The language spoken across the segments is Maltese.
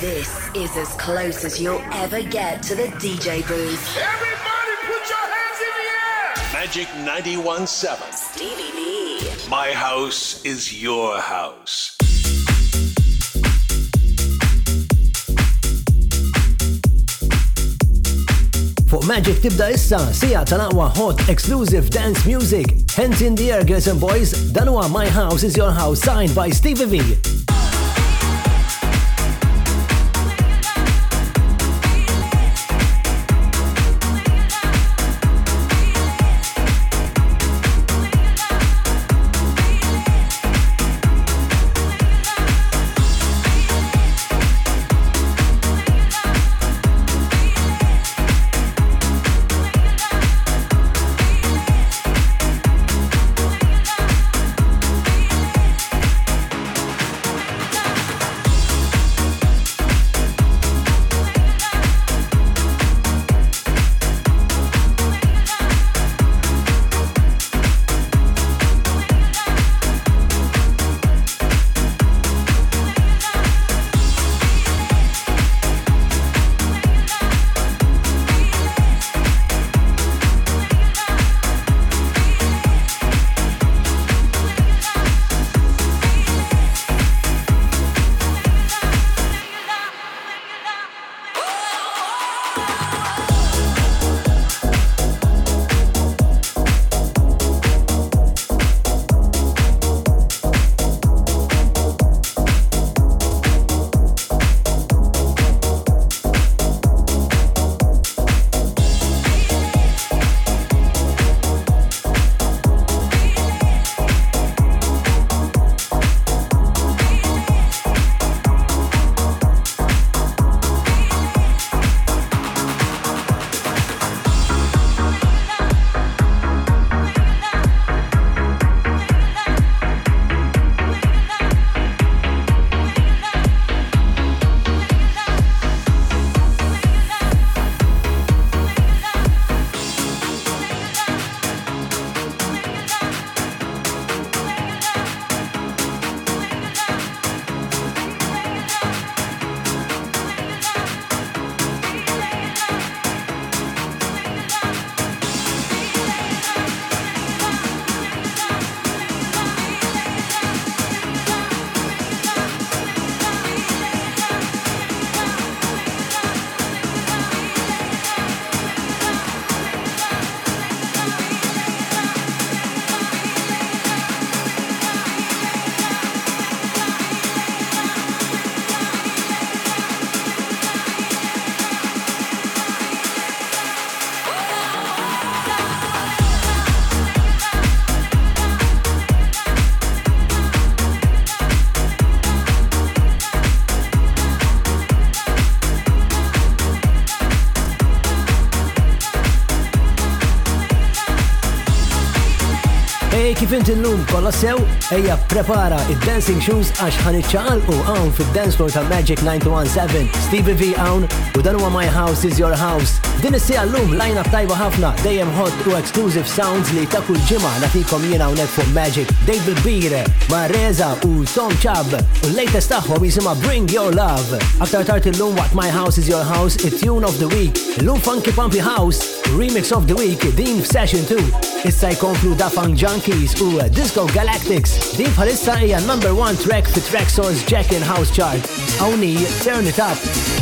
This is as close as you'll ever get to the DJ booth. Everybody put your hands in the air! Magic 91.7. Stevie B. My house is your house. For Magic tibda issa uh, sija tal-aqwa hot exclusive dance music. Hands in the air, girls and boys, dan My House is Your House signed by Stevie V. kif inti l-lum kolla sew, eja prepara id-dancing shoes għax u għawn fil-dance floor ta' Magic 917. Stevie V għawn u dan huwa My House is Your House. Din is-sija llum lajna tajba ħafna dejjem hot u exclusive sounds li ta' kull ġimgħa nagħtikom jiena hawnhekk fuq Magic David Bire ma' Reza u Tom Chab u l-latest tagħhom jisimha Bring Your Love. Aktar tard illum what My House is Your House, it-tune of the week, illum Funky Pumpy House, Remix of the Week, din session 2. Issa jkomplu Da Funk Junkies u Disco Galactics. Din bħalissa hija number one track fi Track Source Jack in House Chart. Awni, turn it up.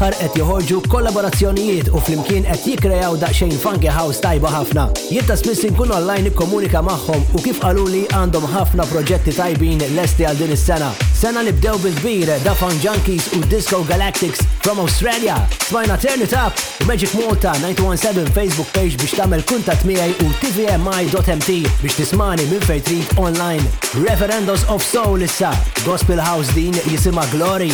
l-aħħar qed joħorġu kollaborazzjonijiet u flimkien qed jikrejaw daqsxejn funky house tajba ħafna. Jitta ta' spiss online nikkomunika magħhom u kif qaluli għandhom ħafna proġetti tajbin lesti għal din is-sena. Sena li bdew bil-kbir Dafan Junkies u Disco Galactics from Australia. Smajna Turn It Up u Magic Malta 917 Facebook page biex tamel kuntat miegħi u tvmi.mt biex tismani minn fejtrit online. Referendos of Soul issa. Gospel House din jisima Glory.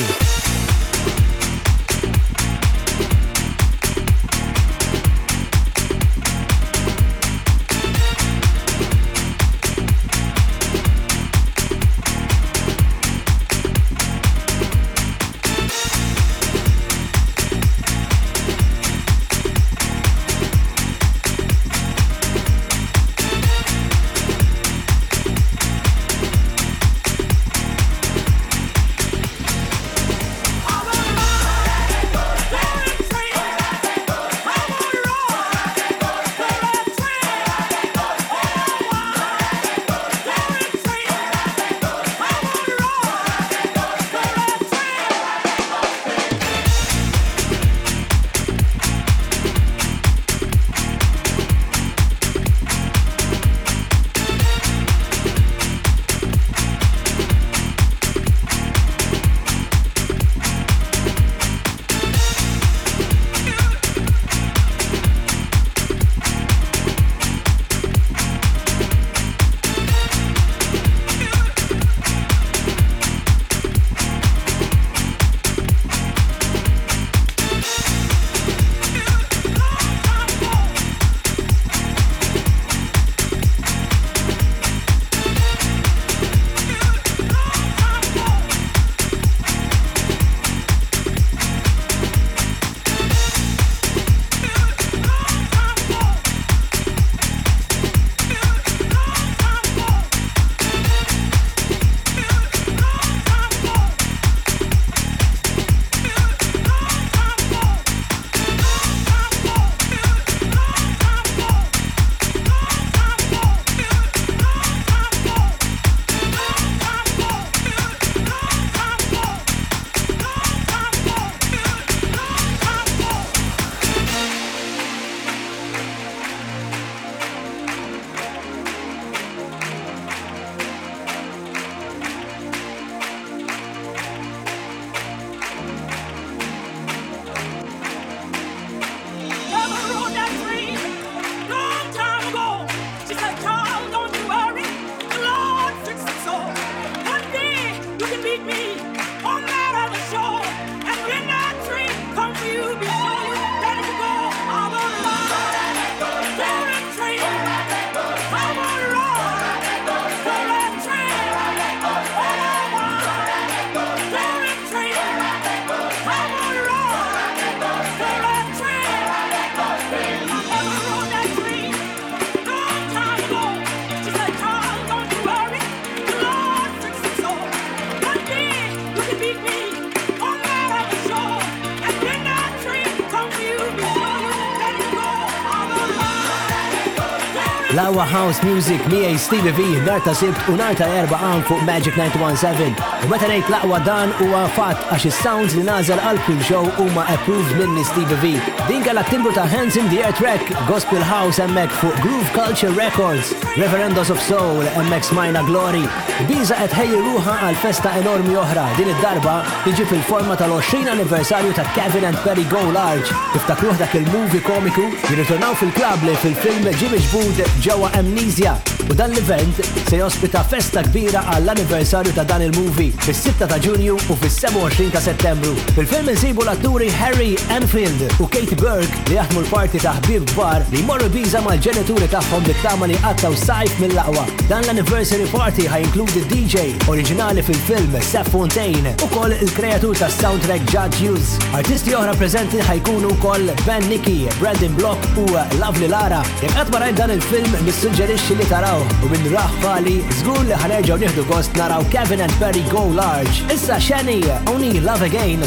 Sewa House Music miej Stevie V narta ta' sibt u narta erba' għan fuq Magic 917. U meta ngħid laqwa dan huwa fatt għax is-sounds li nażel għal kull show u ma approved minni Stevie V. Din kellha timbru ta' Hands in the Air track Gospel House emmek fuq Groove Culture Records. Reverendos of Soul, MX Mina Glory. Biza qed ħejji ruħa għal festa enormi oħra din id-darba tiġi fil-forma tal-20 anniversarju ta' Kevin and Perry Go Large. Tiftakruh dak il-movie komiku jirritornaw fil-klab li fil-film Jimmy Bud ġewwa Amnesia. U dan l-event se jospita festa kbira għall-anniversarju ta' dan il-movie fis-6 ta' Ġunju u fis-27 ta' Settembru. Fil-film insibu l-atturi Harry Enfield u Kate Burke li jaħdmu l-parti ta' ħbib bar li morru biza mal-ġenituri tagħhom bit-tama li qattaw sajf mill-laqwa. Dan l-anniversary party ħaj inkludi DJ oriġinali fil-film Seth Fontaine u koll il-kreatur ta' soundtrack Judge Hughes. Artisti oħra prezenti ħajkunu koll Ben Nicky, Brandon Block u uh, Lovely Lara. Jek għatmaraj dan il-film nissuġġerixxi li taraw u minn raħ fali zgur li ħanerġaw nieħdu gost naraw Kevin and Perry Go Large. Issa xeni, only love again.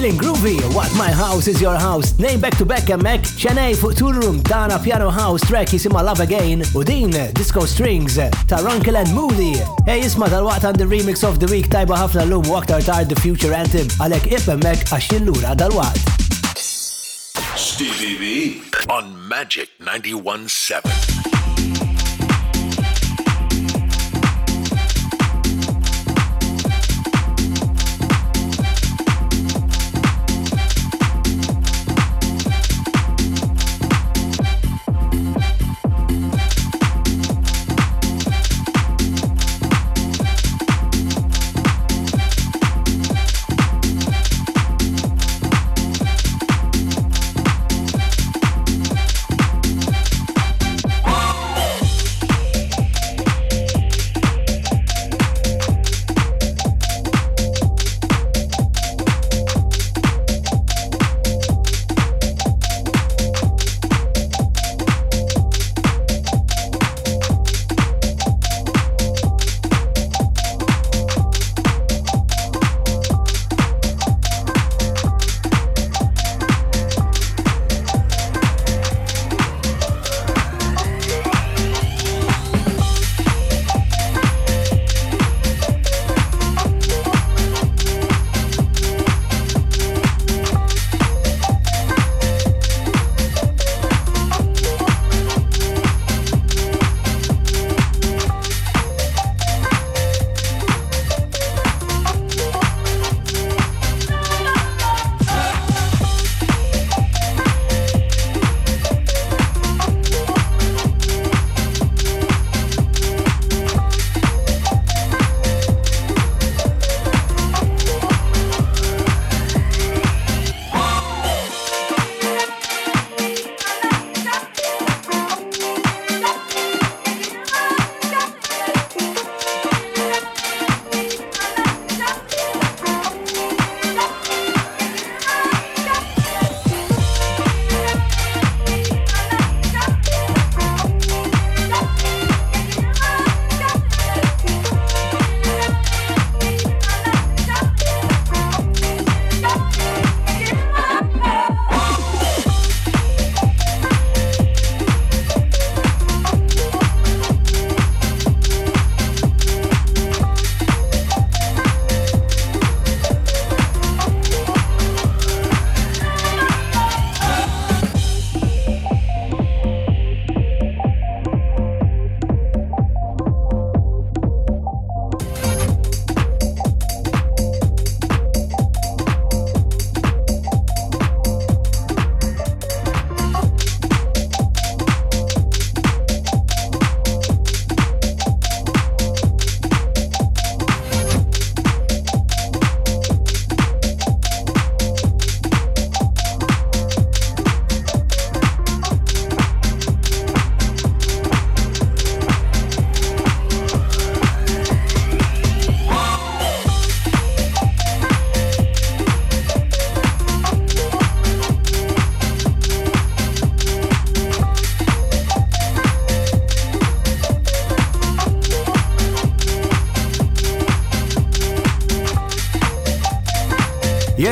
Feeling groovy, What My House Is Your House, nejn back to back and emmek, ċenej fuq Room tana piano house track my Love Again Udin Disco Strings Tarunkel and Moody. Hey isma dal wat the remix of the week Taiba Hafna lum u aktar The Future Anthem Alek if emmek għax jillura dal wat. Stevie B on Magic 91.7.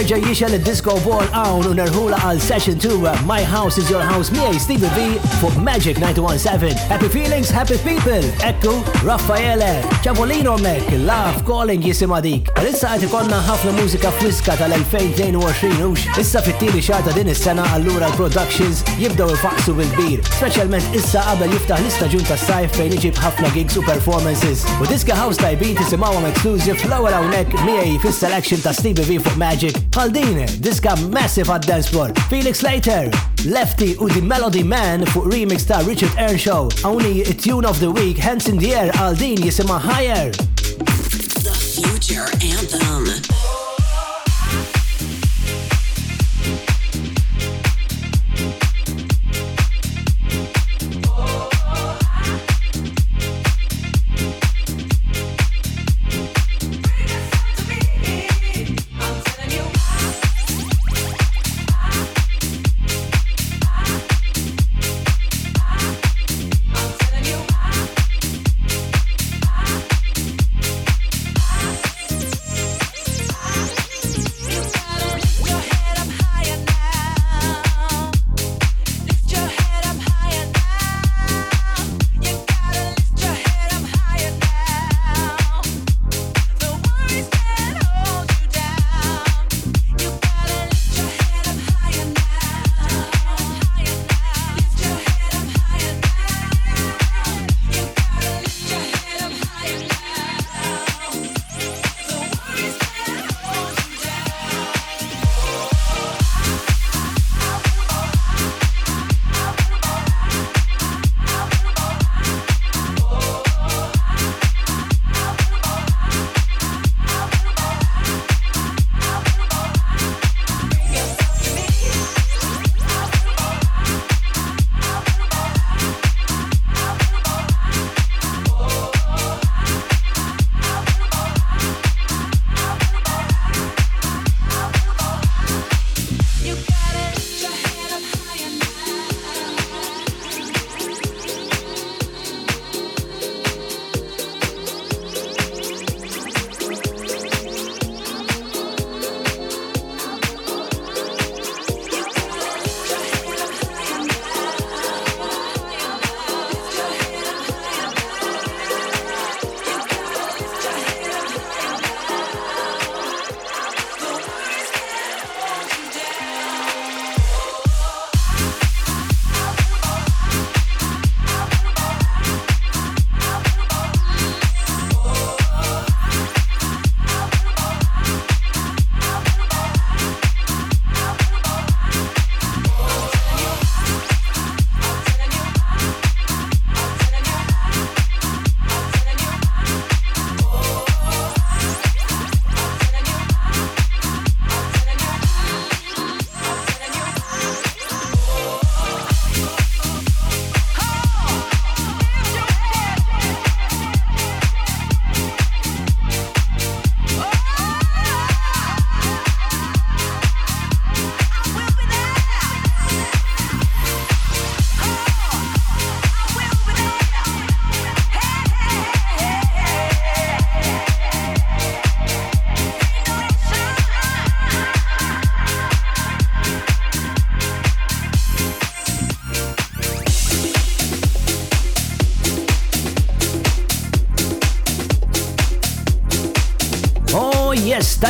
Nerġa jiexa l-disco ball għawn u nerħula għal session 2 uh, My House is Your House miej Stevie V for Magic 917 Happy Feelings, Happy People Ekku, Raffaele, Ciavolino Mek Love Calling jisima dik Rissa għati konna ħafna mużika friska tal-2022 ux Issa fit-tili xata din is-sena allura l-productions il-faqsu bil bir Specialment issa għabel jiftaħ l-istaġun ta' sajf fejn iġib ħafna gigs u performances. U diska House tajbin tisimawhom exclusive l-ewwel hawnhekk miegħi fis-selection ta' Stevie V for Magic Bħal this diska massive at dance floor. Felix Leiter, Lefty u The Melody Man fuq remix ta' Richard Earnshaw. Only a tune of the week, hands in the air, għal din jisima Higher. The future the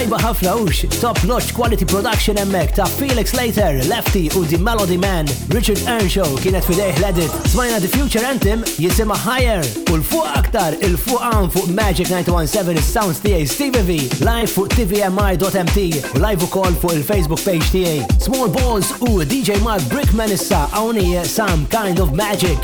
tajba iva ħafna ux, top notch quality production emmek ta' Felix Later, Lefty u The Melody Man, Richard Earnshaw kienet fidejh l-edit, smajna The Future Anthem jisima Higher, u l-fuq aktar il-fuq għan fuq Magic 917 sounds TA Steve V, live fuq tvmi.mt live u koll fuq il-Facebook page TA Small Balls u DJ Mark Brickman issa għawni some kind of magic.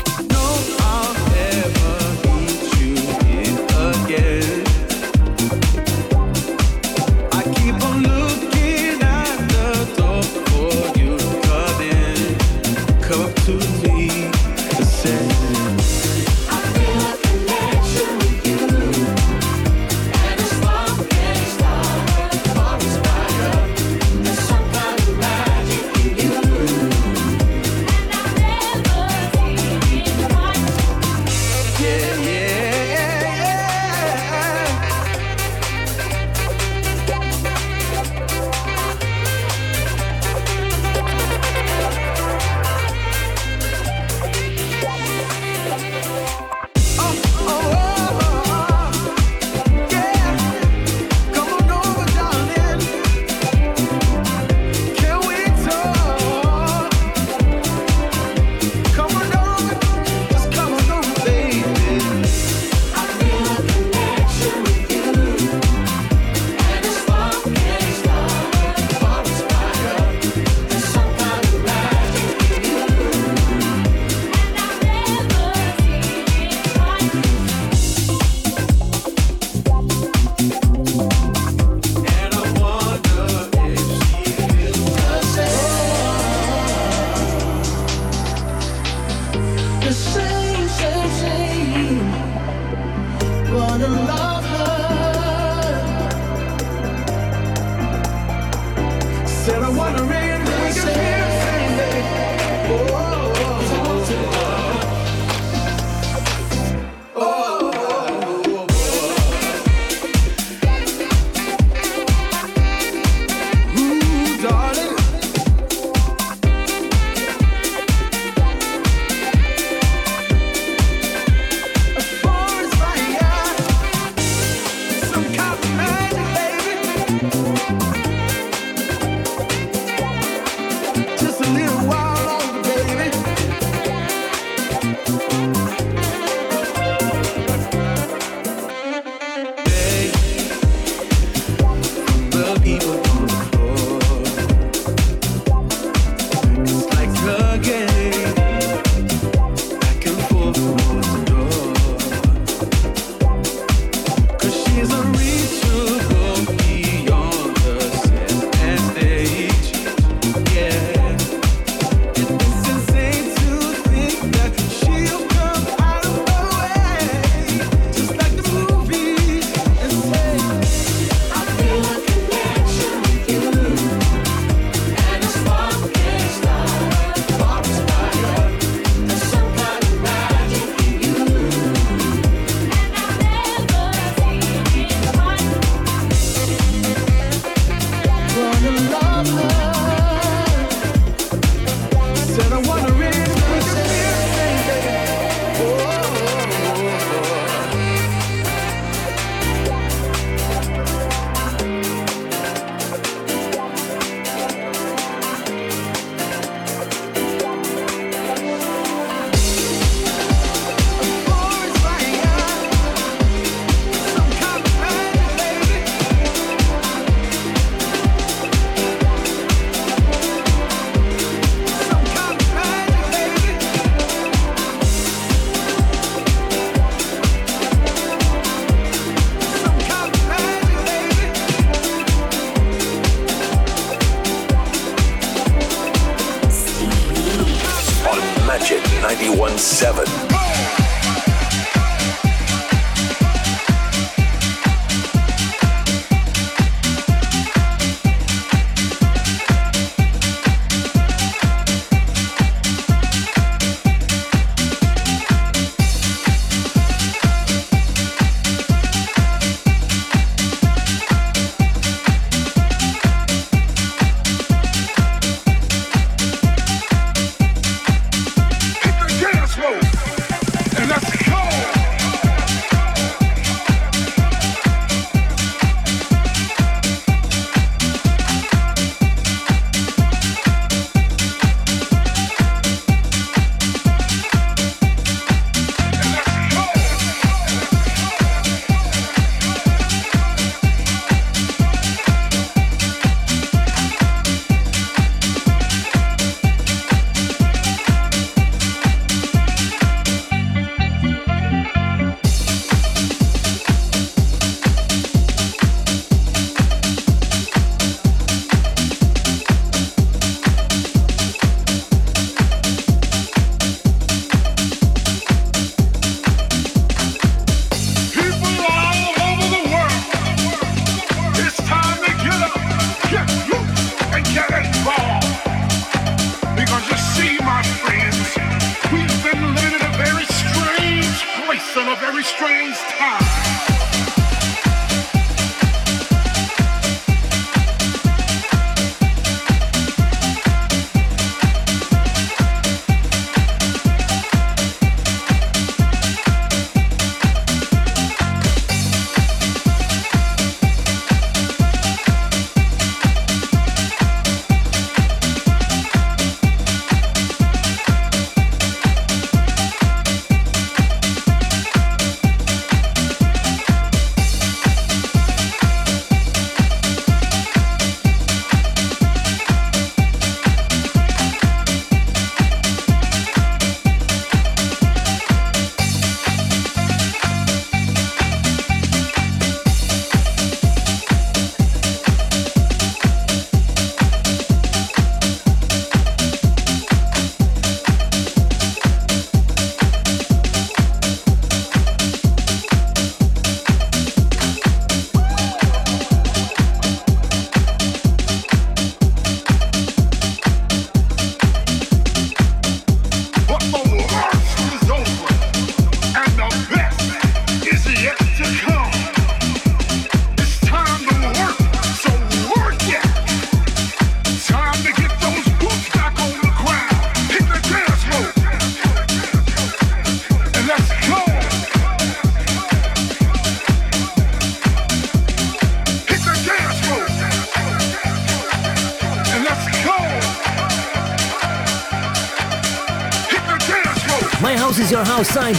very strange time.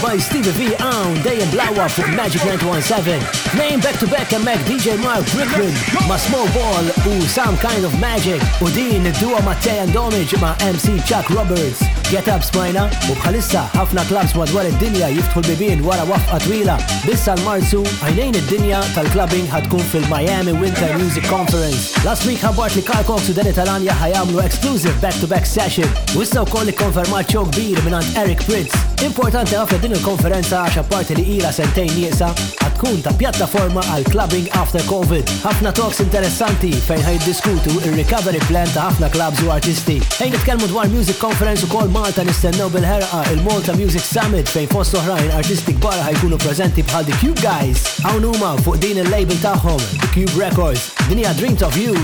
by Stevie V on Day and Blower for Magic 917. Tnejn back to back hemmhekk DJ Mark Brickwin ma' Small Ball u Some Kind of Magic u din id-duo ma' Tay and Donage ma' MC Chuck Roberts. Get up smajna u bħalissa clubs klabs madwar id-dinja jiftħu bibien wara wafqa twila. Bissa l-Marzu għajnejn id-dinja tal-clubbing ħatkun fil-Miami Winter Music Conference. Last week ħabart li Karl Cox u Talanja ħajamlu exclusive back-to-back session. Wissa wkoll ikkonfermat xogħol kbir minant Eric Prince. Importanti ħafna din il-konferenza għax apparti li ila sentejn nieqsa ħatkun ta' pjatta pjattaforma għal clubbing after COVID. Ħafna talks interessanti fejn ħaj diskutu il-recovery plan ta' ħafna clubs u artisti. Ejn nitkellmu dwar Music Conference u kol Malta nistennew bil-ħerqa il-Malta Music Summit fejn fost oħrajn artisti kbar ħajkunu prezenti bħal The Cube Guys. Hawn huma fuq din il-label tagħhom, The Cube Records. Dinja Dreams of You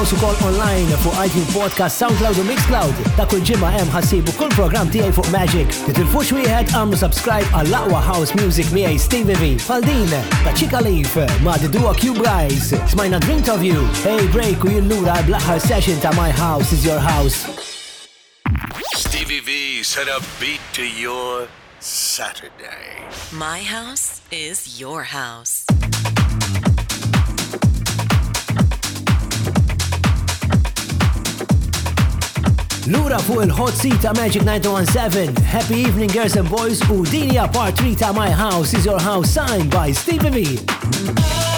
Also, call online for iTunes Podcast, SoundCloud or Mixcloud. Ta' m ġimma hemm ħassibu kull for Magic. fuq Magic. Titilfux wieħed am subscribe ala our House Music miegħi Stevie V. Faldin ta' Chica Leaf ma' The Duo Cube Guys. Smajna dream of You. Hey break u jinnura bl-aħħar session ta' My House is Your House. Stevie V set a beat to your Saturday. My house is your house. Lura fuq il-hot seat ta' Magic 917, Happy Evening Girls and Boys Udinia dinja part 3 ta' My House is Your House signed by Stevie V.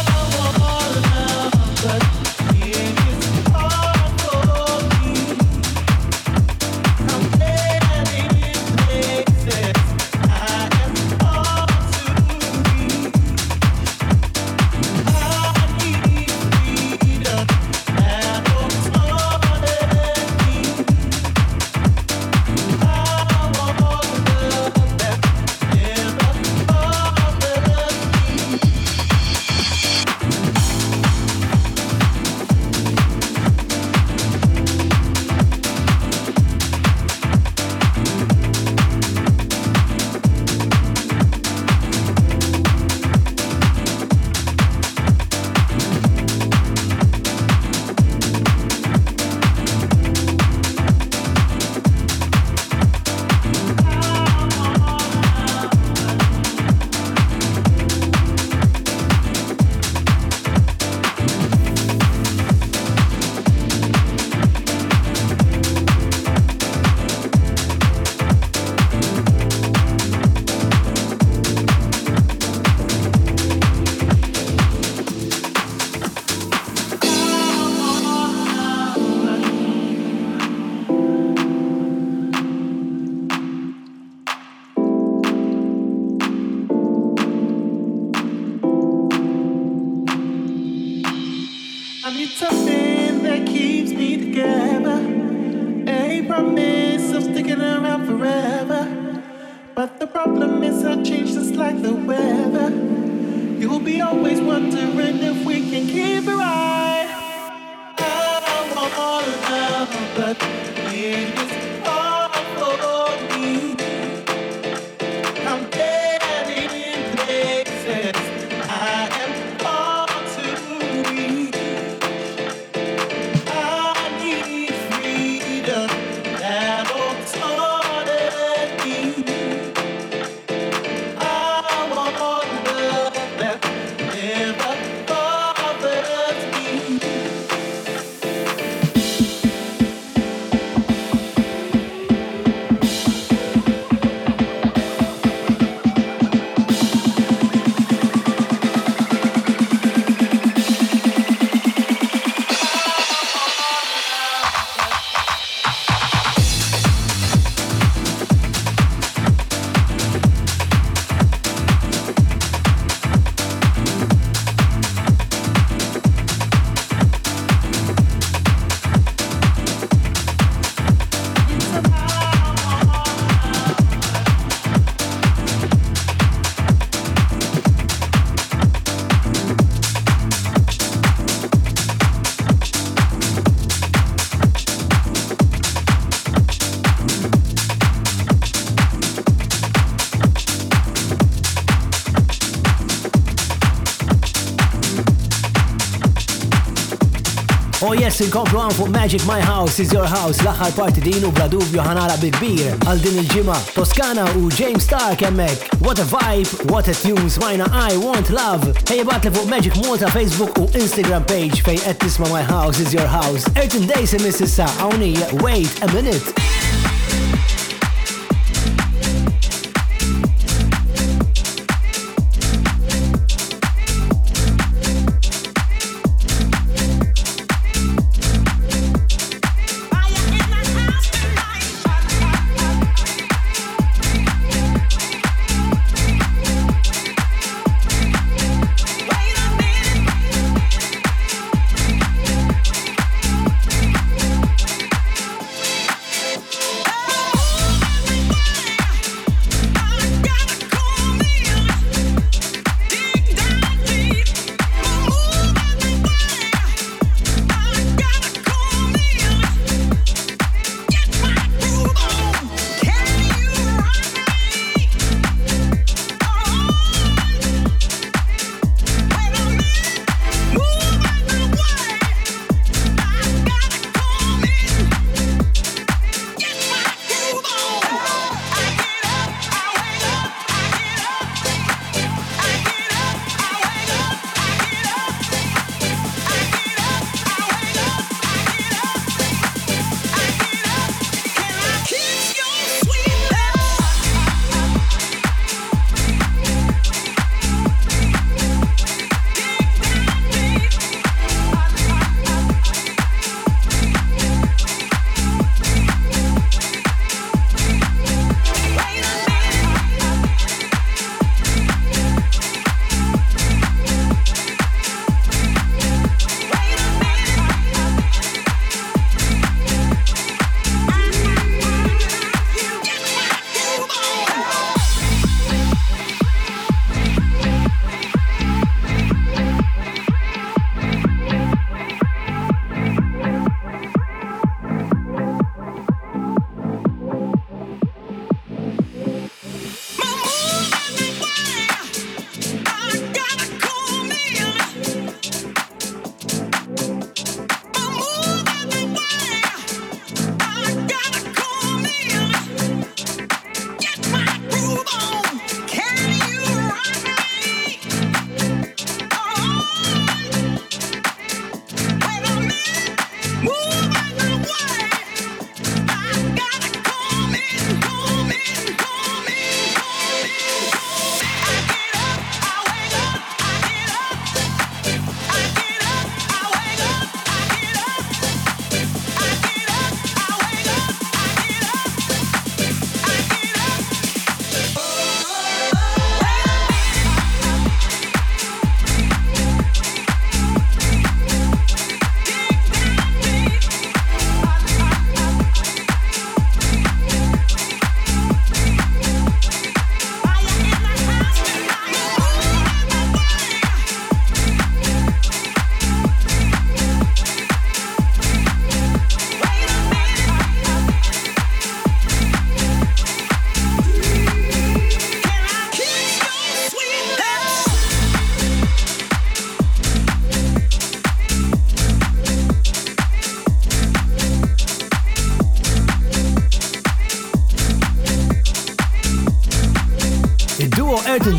Jessin komplu għan fuq Magic My House is Your House laħħar parti dinu bladub bla Big Beer għal din il ġima Toskana u James Stark emmek What a vibe, what a tunes, smajna I Want Love Ejbat batli fuq Magic Malta Facebook u Instagram page fej għettisma My House is Your House Ertin Days imississa għawni, Wait a Minute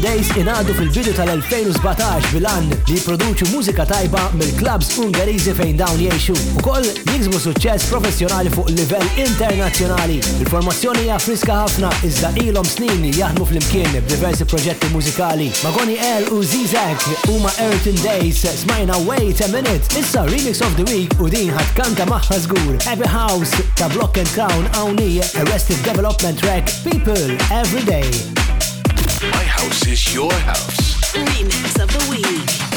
Days inadu fil-bidu tal-2017 bil-an li jipproduċu mużika tajba mill-klabs ungarizi fejn dawn jiexu. koll jiksbu suċċess professjonali fuq livell internazzjonali. Il-formazzjoni hija friska ħafna iżda ilhom snin jaħdmu fl-imkien b'diversi proġetti mużikali. Magoni L u Zizak huma Earthen Days smajna Wait a Minute issa Remix of the Week u din ħad kanta maħħa żgur. Happy House ta' Block and Crown hawnija Arrested Development Track People Every Day. house is your house. Remix of the week.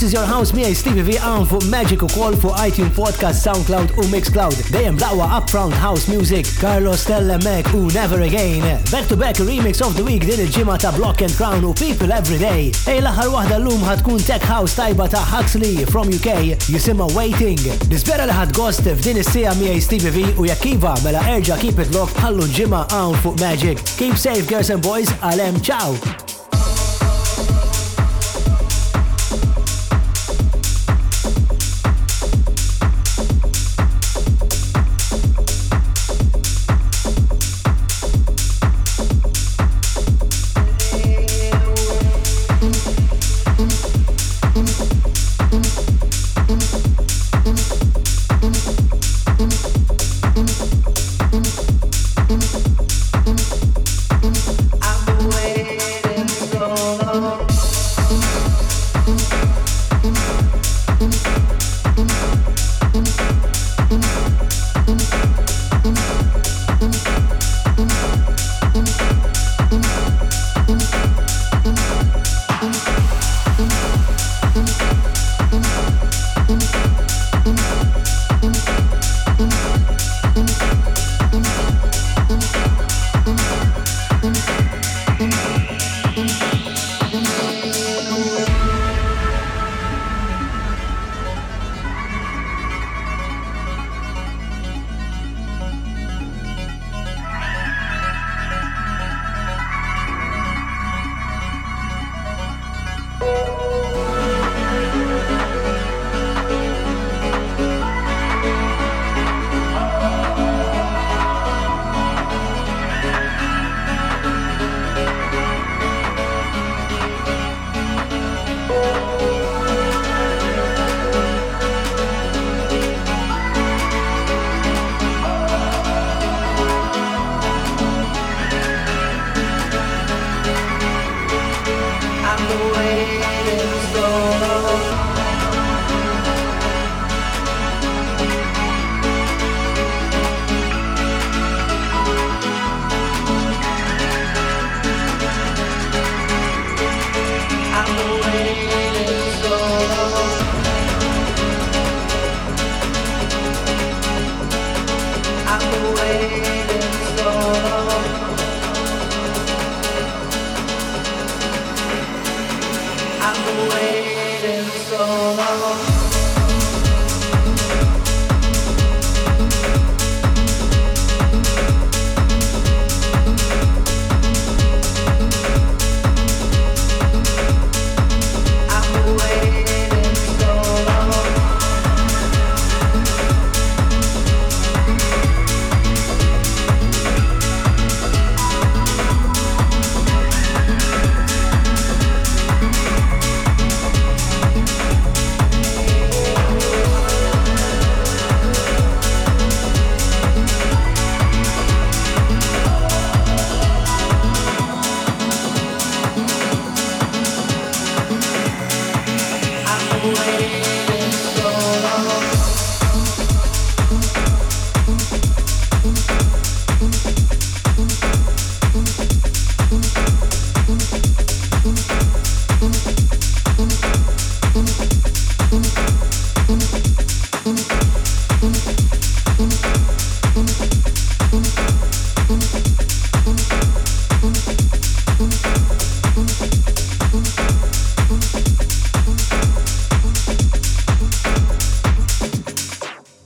This is your house miħaj Stevie V on for Magic Call for iTunes Podcast, Soundcloud or Mixcloud. They Dejjem blaqwa upfront house music, Carlos Stella Mac who Never Again. Back to back remix of the week din il-ġimma ta' Block and Crown u People Every Day. Hey, l-aħħar Loom, l-lum Tech House tajba ta' Huxley from UK jisima Waiting. Nispera li ħad gost f'din is-sija miħaj Stevie V u jakkiva mela Erja, keep it locked, Hallo ġimma on for Magic. Keep safe girls and boys, Alem, ciao!